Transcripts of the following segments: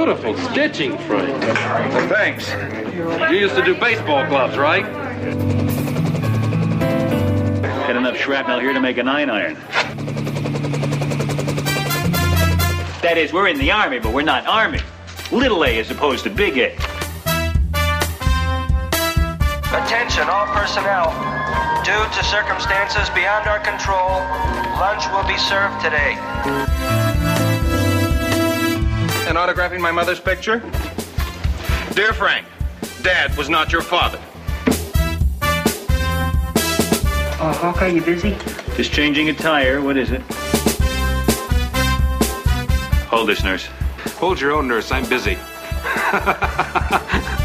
Beautiful stitching, Frank. Thanks. You used to do baseball gloves, right? Got enough shrapnel here to make a nine iron. That is, we're in the Army, but we're not Army. Little A as opposed to Big A. Attention, all personnel. Due to circumstances beyond our control, lunch will be served today. And autographing my mother's picture? Dear Frank, Dad was not your father. Oh, Hawkeye, you busy? Just changing a tire. What is it? Hold this, nurse. Hold your own, nurse. I'm busy.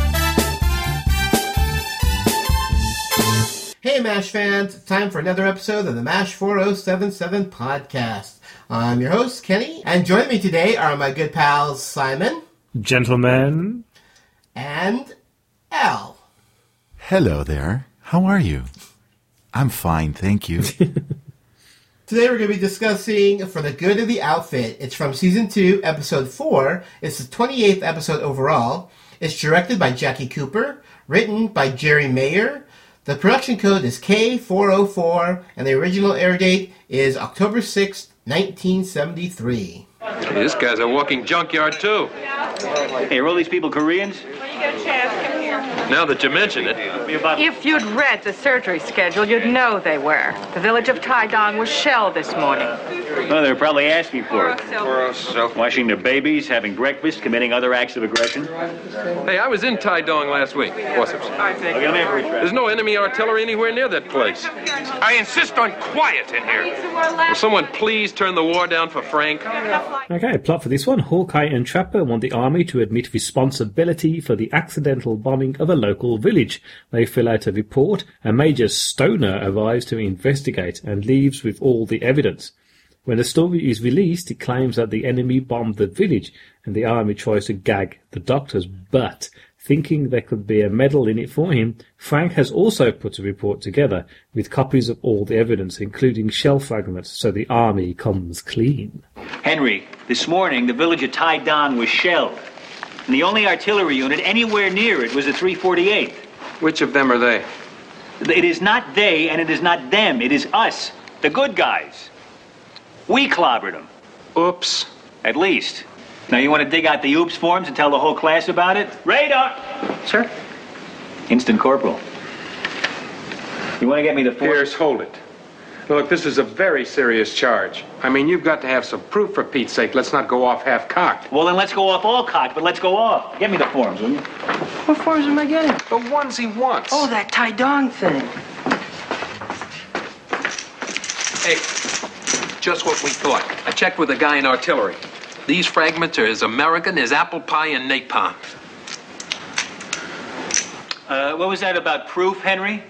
Hey, MASH fans, time for another episode of the MASH 4077 podcast. I'm your host, Kenny, and joining me today are my good pals, Simon Gentlemen, and Al. Hello there. How are you? I'm fine, thank you. Today we're going to be discussing For the Good of the Outfit. It's from Season 2, Episode 4. It's the 28th episode overall. It's directed by Jackie Cooper, written by Jerry Mayer. The production code is K404, and the original air date is October 6th, 1973. Hey, this guy's a walking junkyard, too. Hey, are all these people Koreans? Now that you mention it. Be about If you'd read the surgery schedule, you'd know they were. The village of Taidong was shelled this morning. Oh, they're probably asking for it. For us, Washing their babies, having breakfast, committing other acts of aggression. Hey, I was in Taidong last week. Forceps. Okay, let me have a There's no enemy artillery anywhere near that place. I insist on quiet in here. Will someone please turn the war down for Frank? okay, plot for this one Hawkeye and Trapper want the army to admit responsibility for the accidental bombing of a local village. They fill out a report, and Major Stoner arrives to investigate and leaves with all the evidence. When the story is released, it claims that the enemy bombed the village, and the army tries to gag the doctors, but thinking there could be a medal in it for him, Frank has also put a report together with copies of all the evidence, including shell fragments, so the army comes clean. Henry, this morning the village of Taidong was shelled. And the only artillery unit anywhere near it was the 348. Which of them are they? It is not they and it is not them. It is us, the good guys. We clobbered them, Oops. at least. Now you want to dig out the oops forms and tell the whole class about it? Radar! Sir? Instant corporal. You want to get me the forms? Pierce, hold it. Look, this is a very serious charge. I mean, you've got to have some proof for Pete's sake. Let's not go off half-cocked. Well, then let's go off all cocked, but let's go off. Get me the forms, will you? What forms am I getting? The ones he wants. Oh, that Tai Dong thing. Hey, just what we thought. I checked with a guy in artillery. These fragments are as American as apple pie and napalm. Uh, what was that about proof, Henry?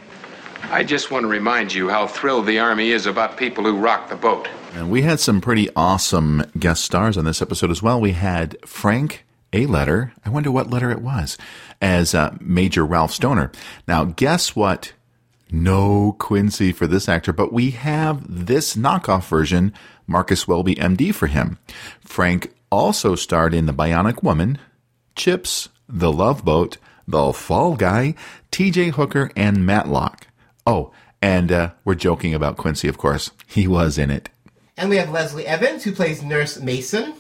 I just want to remind you how thrilled the Army is about people who rock the boat. and we had some pretty awesome guest stars on this episode as well. We had Frank A. Letter. I wonder what letter it was, as uh, Major Ralph Stoner. Now, guess what? No Quincy for this actor, but we have this knockoff version, Marcus Welby, MD, for him. Frank also starred in The Bionic Woman, Chips, The Love Boat, The Fall Guy, TJ Hooker, and Matlock. Oh, and uh, we're joking about Quincy, of course. He was in it. And we have Leslie Evans, who plays Nurse Mason.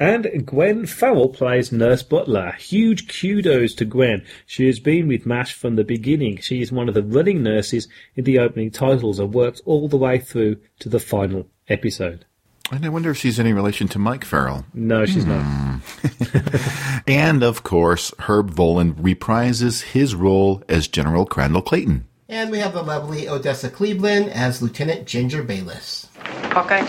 And Gwen Farrell plays Nurse Butler. Huge kudos to Gwen. She has been with MASH from the beginning. She is one of the running nurses in the opening titles and worked all the way through to the final episode. And I wonder if she's any relation to Mike Farrell. No, she's not. And of course, Herb Voland reprises his role as General Crandall Clayton. And we have the lovely Odessa Cleveland as Lieutenant Ginger Bayless. Hawkeye,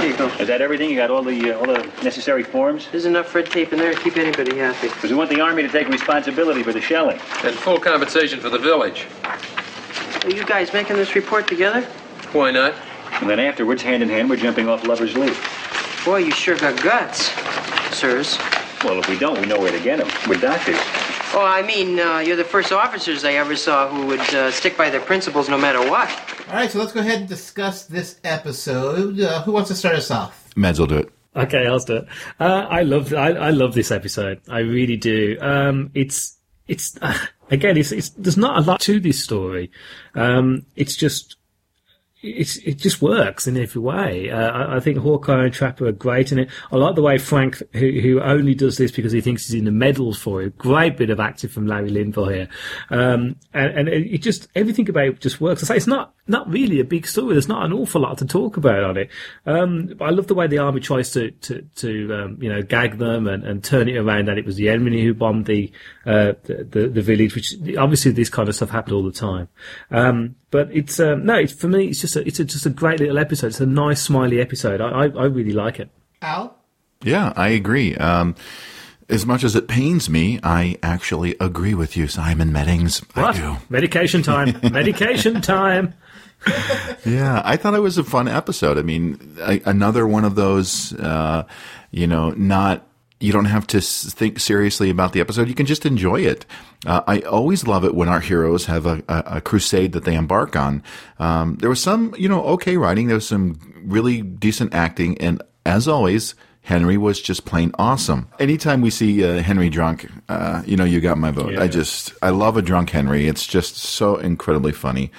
here you go. Is that everything? You got all the uh, all the necessary forms? There's enough red tape in there to keep anybody happy. Because we want the army to take responsibility for the shelling. And full compensation for the village. Are you guys making this report together? Why not? And then afterwards, hand in hand, we're jumping off Lover's Leap. Boy, you sure got guts, sirs. Well, if we don't, we know where to get them. We're doctors. Oh, I mean, uh, you're the first officers I ever saw who would uh, stick by their principles no matter what. All right, so let's go ahead and discuss this episode. Uh, who wants to start us off? Meds will do it. Okay, I'll start. Uh, I love I, I love this episode. I really do. Um, it's it's uh, again it's, it's there's not a lot to this story. Um, it's just it's, it just works in every way. Uh, I, think Hawkeye and Trapper are great in it. I like the way Frank, who, who only does this because he thinks he's in the medals for it. A great bit of acting from Larry Linville here. Um, and, and it just, everything about it just works. I say it's not, not really a big story. There's not an awful lot to talk about on it. Um, I love the way the army tries to, to, to, um, you know, gag them and, and turn it around that it was the enemy who bombed the, uh, the, the, the village, which obviously this kind of stuff happened all the time. Um, but it's, um, no, it's, for me, it's just a, it's a, just a great little episode. It's a nice, smiley episode. I, I, I really like it. Al? Yeah, I agree. Um, as much as it pains me, I actually agree with you, Simon Meddings. What? I do. Medication time. Medication time. Yeah, I thought it was a fun episode. I mean, a, another one of those, uh, you know, not you don't have to think seriously about the episode. You can just enjoy it. Uh, I always love it when our heroes have a, a, a crusade that they embark on. Um, there was some, you know, okay writing. There was some really decent acting, and as always. Henry was just plain awesome. Anytime we see uh, Henry drunk, uh, you know, you got my vote. I just, I love a drunk Henry. It's just so incredibly funny.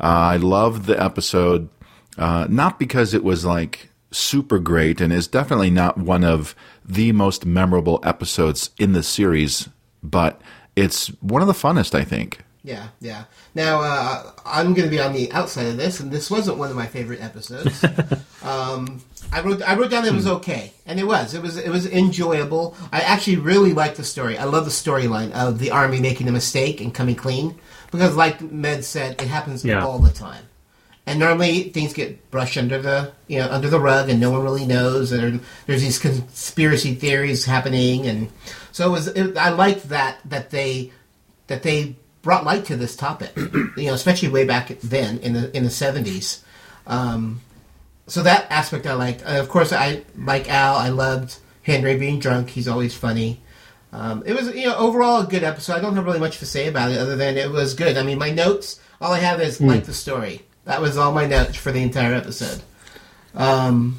Uh, I love the episode, uh, not because it was like super great and is definitely not one of the most memorable episodes in the series, but it's one of the funnest, I think. Yeah, yeah. Now, uh, I'm going to be on the outside of this, and this wasn't one of my favorite episodes. um, I wrote, I wrote down that it was okay, and it was. It was, it was enjoyable. I actually really liked the story. I love the storyline of the army making a mistake and coming clean, because, like Med said, it happens Yeah. all the time. And normally things get brushed under the you know under the rug, and no one really knows. And there's these conspiracy theories happening, and so it was. It, I liked that that they that they brought light to this topic. you know, especially way back then in the in the seventies. Um, so that aspect I liked. Uh, of course, I like Al. I loved Henry being drunk. He's always funny. Um, it was you know overall a good episode. I don't have really much to say about it other than it was good. I mean, my notes. All I have is like the story. That was all my notes for the entire episode. Um,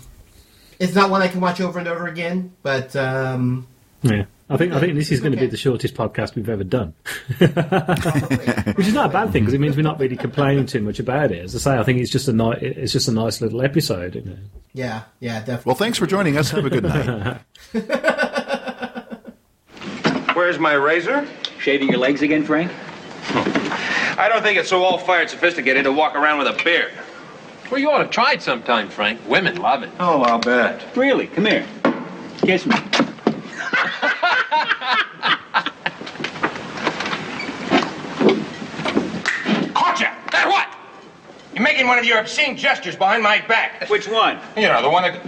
it's not one I can watch over and over again, but um, Yeah. I think I think this is going to be the shortest podcast we've ever done, which is not a bad thing because it means we're not really complaining too much about it. As I say, I think it's just a ni- it's just a nice little episode. You know? yeah, yeah, definitely. Well, thanks for joining us. Have a good night. Where's my razor? Shaving your legs again, Frank? I don't think it's so all-fired sophisticated to walk around with a beard. Well, you ought to try it sometime, Frank. Women love it. Oh, I'll bet. Really? Come here. Kiss me. Caught ya! That what? You're making one of your obscene gestures behind my back. Which one? You know, the one that...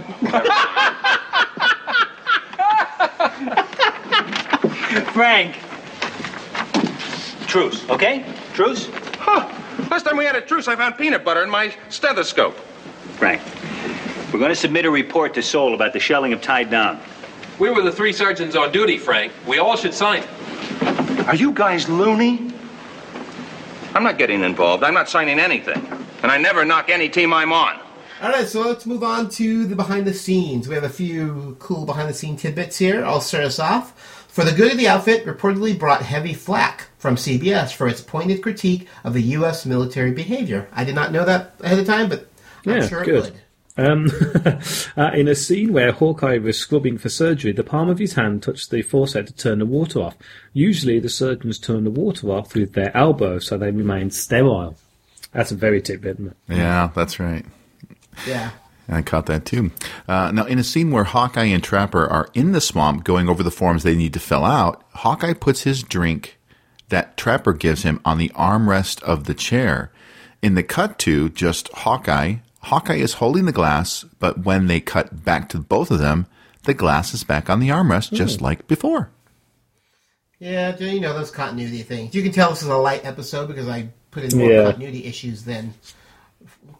Frank. Truce, okay? Truce? Huh. Last time we had a truce, I found peanut butter in my stethoscope. Frank. We're going to submit a report to Seoul about the shelling of Tai Dong. We were the three sergeants on duty, Frank. We all should sign it. Are you guys loony? I'm not getting involved. I'm not signing anything. And I never knock any team I'm on. All right, so let's move on to the behind the scenes. We have a few cool behind the scene tidbits here. I'll start us off. For the Good of the Outfit reportedly brought heavy flack from CBS for its pointed critique of the U.S. military behavior. I did not know that ahead of time, but I'm Yeah, sure it good. would. Um, uh, in a scene where Hawkeye was scrubbing for surgery, the palm of his hand touched the faucet to turn the water off. Usually, the surgeons turn the water off with their elbow so they remain sterile. That's a very tidbit, isn't it? Yeah, that's right. Yeah. I caught that too. Uh, now, in a scene where Hawkeye and Trapper are in the swamp going over the forms they need to fill out, Hawkeye puts his drink that Trapper gives him on the armrest of the chair. In the cut to just Hawkeye, Hawkeye is holding the glass, but when they cut back to both of them, the glass is back on the armrest just like before. Yeah, you know, those continuity things. You can tell this is a light episode because I put in more Yeah. continuity issues than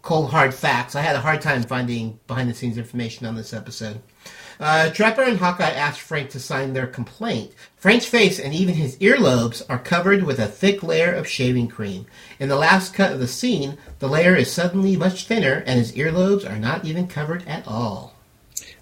cold hard facts. I had a hard time finding behind the scenes information on this episode. Uh, Trapper and Hawkeye asked Frank to sign their complaint. Frank's face and even his earlobes are covered with a thick layer of shaving cream. In the last cut of the scene, the layer is suddenly much thinner and his earlobes are not even covered at all.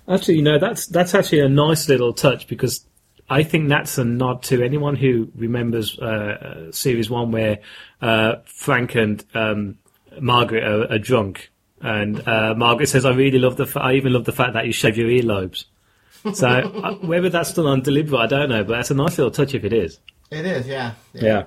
Actually, you know, that's that's actually a nice little touch because I think that's a nod to anyone who remembers uh, series one where uh, Frank and um, Margaret are, are drunk, and uh, Margaret says, "I really love the. Fa- I even love the fact that you shave your earlobes." So uh, whether that's done on deliberate, I don't know, but that's a nice little touch if it is. It is, yeah. Yeah.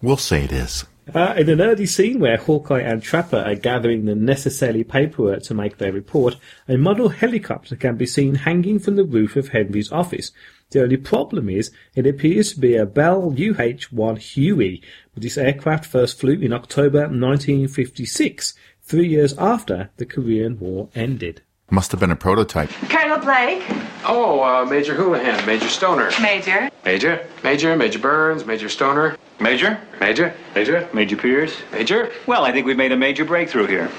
We'll say it is. Uh, in an early scene where Hawkeye and Trapper are gathering the necessary paperwork to make their report, a model helicopter can be seen hanging from the roof of Henry's office. The only problem is it appears to be a Bell UH-1 Huey, but this aircraft first flew in October 1956, three years after the Korean War ended. Must have been a prototype. Colonel Blake? Oh, uh, Major Houlihan, Major Stoner. Major? Major, Major, Major Burns, Major Stoner. Major? Major, Major, Major Pierce? Major. Well, I think we've made a major breakthrough here.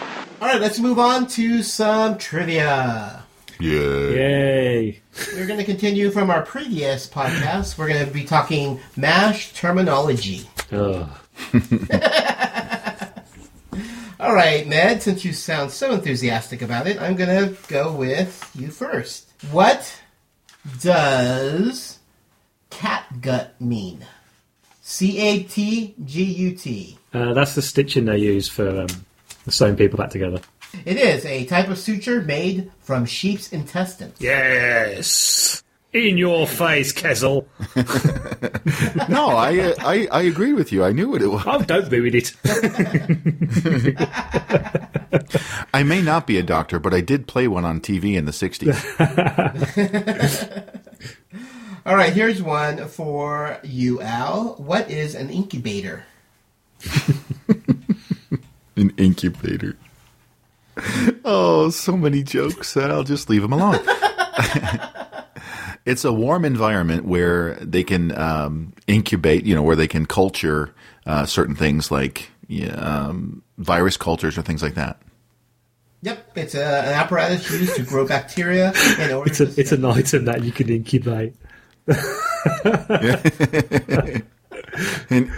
All right, let's move on to some trivia. Yeah. Yay! We're going to continue from our previous podcast. We're going to be talking MASH terminology. Ugh. All right, Ned, since you sound so enthusiastic about it, I'm going to go with you first. What does catgut mean? C A T G U T. Uh, that's the stitching they use for um, sewing people back together. It is a type of suture made from sheep's intestines. Yes! In your face, Kezzle. No, I, uh, I I agree with you. I knew what it was. Oh, don't ruin it. I may not be a doctor, but I did play one on TV in the 60s. All right, here's one for you, Al. What is an incubator? An incubator. Oh, so many jokes that I'll just leave them alone. it's a warm environment where they can um, incubate, you know, where they can culture uh, certain things like yeah, um, virus cultures or things like that. Yep, it's a, an apparatus used to grow bacteria in order It's, a, to it's an item that you can incubate. An,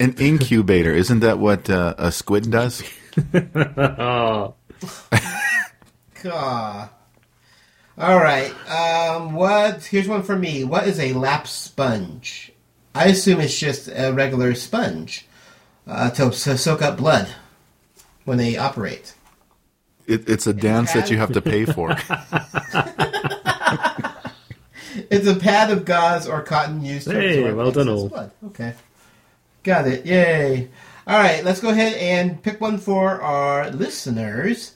an incubator, isn't that what uh, a squid does? Ah. All right. Um, what? Here's one for me. What is a lap sponge? I assume it's just a regular sponge uh, to, to soak up blood when they operate. It, it's a dance that you have to pay for. It's a pad of gauze or cotton used to Hey, absorb well done excess all. blood. Okay, got it. Yay! All right, let's go ahead and pick one for our listeners.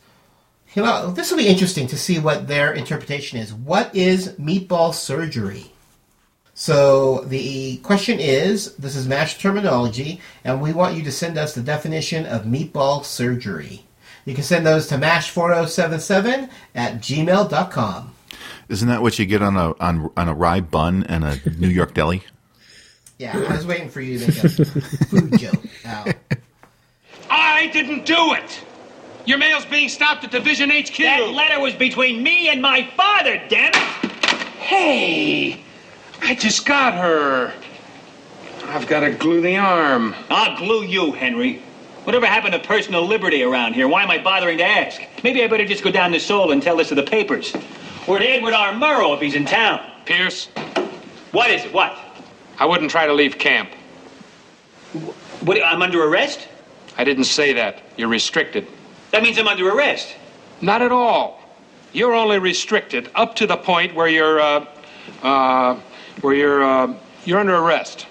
Know, this will be interesting to see what their interpretation is. What is meatball surgery? So the question is, this is MASH terminology, and we want you to send us the definition of meatball surgery. You can send those to mash4077 at gmail.com. Isn't that what you get on a on on a rye bun and a New York deli? Yeah, I was waiting for you to make a food joke. Al. I didn't do it. Your mail's being stopped at Division HQ. That letter was between me and my father, damn it! Hey, I just got her. I've got to glue the arm. I'll glue you, Henry. Whatever happened to personal liberty around here? Why am I bothering to ask? Maybe I better just go down to Seoul and tell this to the papers. Or to Edward R. Murrow if he's in town. Pierce, What is it? What? I wouldn't try to leave camp. What? I'm under arrest? I didn't say that. You're restricted. That means I'm under arrest. Not at all. You're only restricted up to the point where you're, uh, uh, where you're, uh, you're under arrest.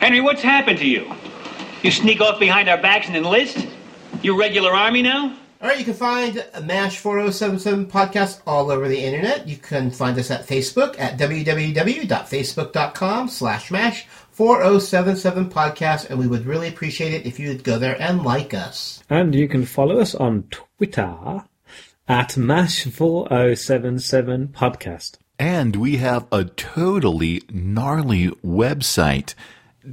Henry, what's happened to you? You sneak off behind our backs and enlist? You regular army now? All right, you can find MASH 4077 podcast all over the internet. You can find us at Facebook at www.facebook.com slash MASH 4077 podcast, and we would really appreciate it if you would go there and like us. And you can follow us on Twitter at MASH4077 Podcast. And we have a totally gnarly website.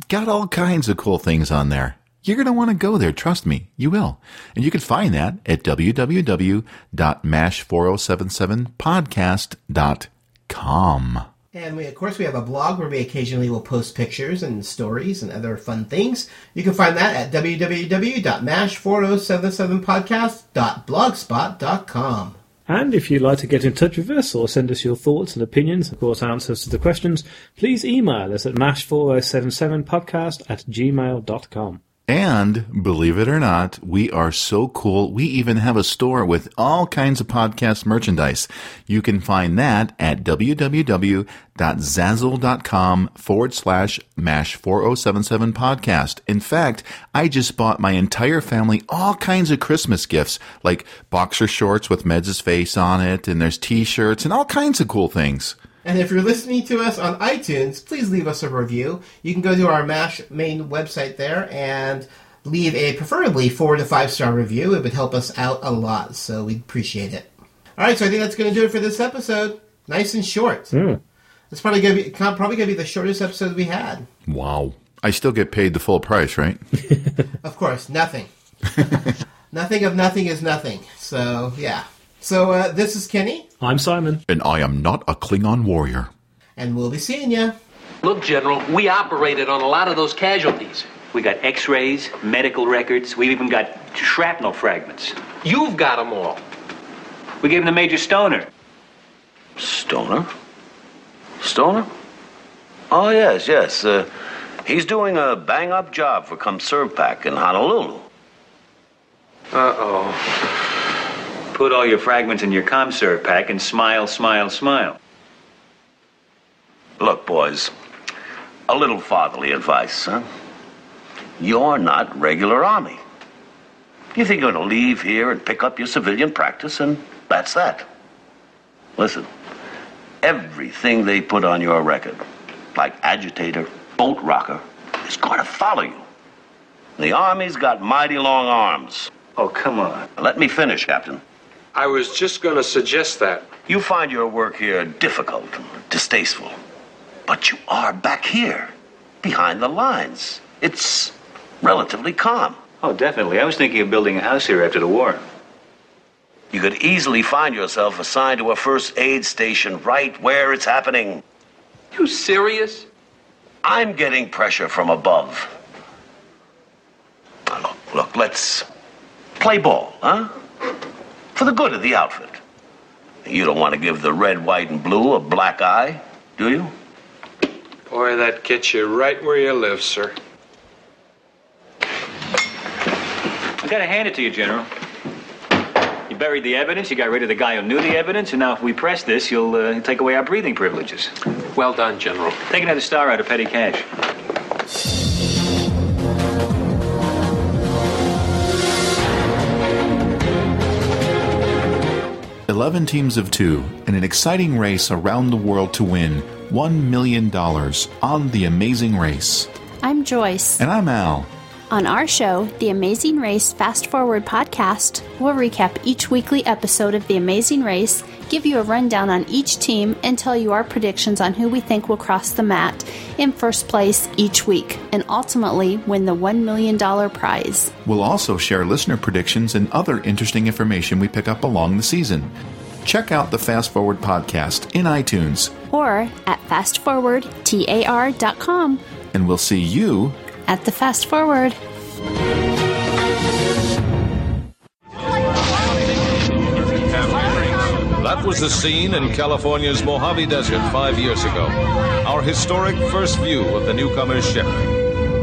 Got all kinds of cool things on there. You're going to want to go there. Trust me, you will. And you can find that at www.mash4077podcast.com. And we, of course, we have a blog where we occasionally will post pictures and stories and other fun things. You can find that at www.mash4077podcast.blogspot.com. And if you'd like to get in touch with us or send us your thoughts and opinions, of course, answers to the questions, please email us at mash4077podcast at gmail.com. And believe it or not, we are so cool. We even have a store with all kinds of podcast merchandise. You can find that at www.zazzle.com forward slash mash 4077 podcast. In fact, I just bought my entire family all kinds of Christmas gifts, like boxer shorts with Meds' face on it, and there's t-shirts and all kinds of cool things. And if you're listening to us on iTunes, please leave us a review. You can go to our MASH main website there and leave a preferably four to five star review. It would help us out a lot, so we'd appreciate it. All right, so I think that's going to do it for this episode. Nice and short. Hmm. It's probably going to be probably going to be the shortest episode we had. Wow. I still get paid the full price, right? Of course, nothing. nothing of nothing is nothing. So yeah. So uh, this is Kenny, I'm Simon. and I am not a Klingon warrior. and we'll be seeing you. Look, General, we operated on a lot of those casualties. We got x-rays, medical records. We've even got shrapnel fragments. You've got them all. We gave him the Major Stoner. Stoner? Stoner? Oh, yes, yes. Uh, he's doing a bang up job for Comservapac in Honolulu. Uh-oh. Put all your fragments in your ComServe pack and smile, smile, smile. Look, boys, a little fatherly advice, huh? You're not regular Army. You think you're going to leave here and pick up your civilian practice, and that's that. Listen, everything they put on your record, like agitator, boat rocker, is going to follow you. The Army's got mighty long arms. Oh, come on. Let me finish, Captain. I was just going to suggest that. You find your work here difficult, distasteful. But you are back here, behind the lines. It's relatively calm. Oh, definitely. I was thinking of building a house here after the war. You could easily find yourself assigned to a first aid station right where it's happening. You serious? I'm getting pressure from above. Now, look, look, let's play ball, huh? For the good of the outfit. You don't want to give the red, white, and blue a black eye, do you? Boy, that gets you right where you live, sir. I've gotta hand it to you, General. You buried the evidence, you got rid of the guy who knew the evidence, and now if we press this, you'll uh, take away our breathing privileges. Well done, General. Take another star out of petty cash. 11 teams of two in an exciting race around the world to win $1 million on The Amazing Race. I'm Joyce. And I'm Al. On our show, The Amazing Race Fast Forward podcast, we'll recap each weekly episode of The Amazing Race, give you a rundown on each team, and tell you our predictions on who we think will cross the mat in first place each week, and ultimately win the $1 million prize. We'll also share listener predictions and other interesting information we pick up along the season. Check out the Fast Forward podcast in iTunes, Or at fastforwardtar.com and we'll see you at the Fast Forward. That was the scene in California's Mojave Desert five years ago. Our historic first view of the newcomer's ship.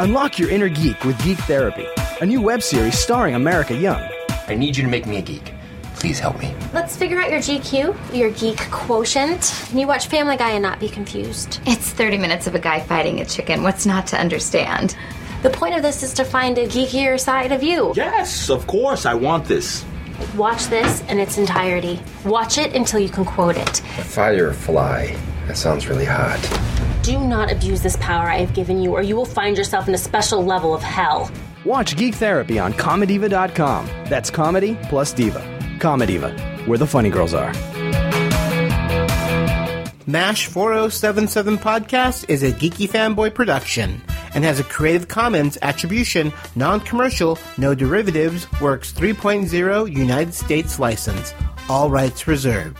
Unlock your inner geek with Geek Therapy, a new web series starring America Young. I need you to make me a geek. Please help me. Let's figure out your GQ, your geek quotient. Can you watch Family Guy and not be confused? It's 30 minutes of a guy fighting a chicken. What's not to understand? The point of this is to find a geekier side of you. Yes, of course, I want this. Watch this in its entirety. Watch it until you can quote it. A firefly. That sounds really hot. Do not abuse this power I have given you, or you will find yourself in a special level of hell. Watch Geek Therapy on Comediva.com. That's comedy plus diva. Comediva, where the funny girls are. MASH 4077 Podcast is a geeky fanboy production and has a Creative Commons Attribution, Non Commercial, No Derivatives, Works 3.0 United States license. All rights reserved.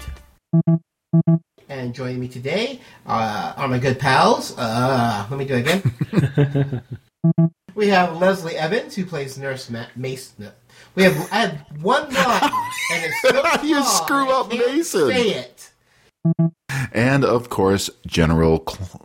And joining me today uh, are my good pals. Uh, let me do it again. we have Leslie Evans, who plays Nurse Ma- Mason. We have I have one line, and it's so You screw up Mason. Say it. And of course, General. Cl-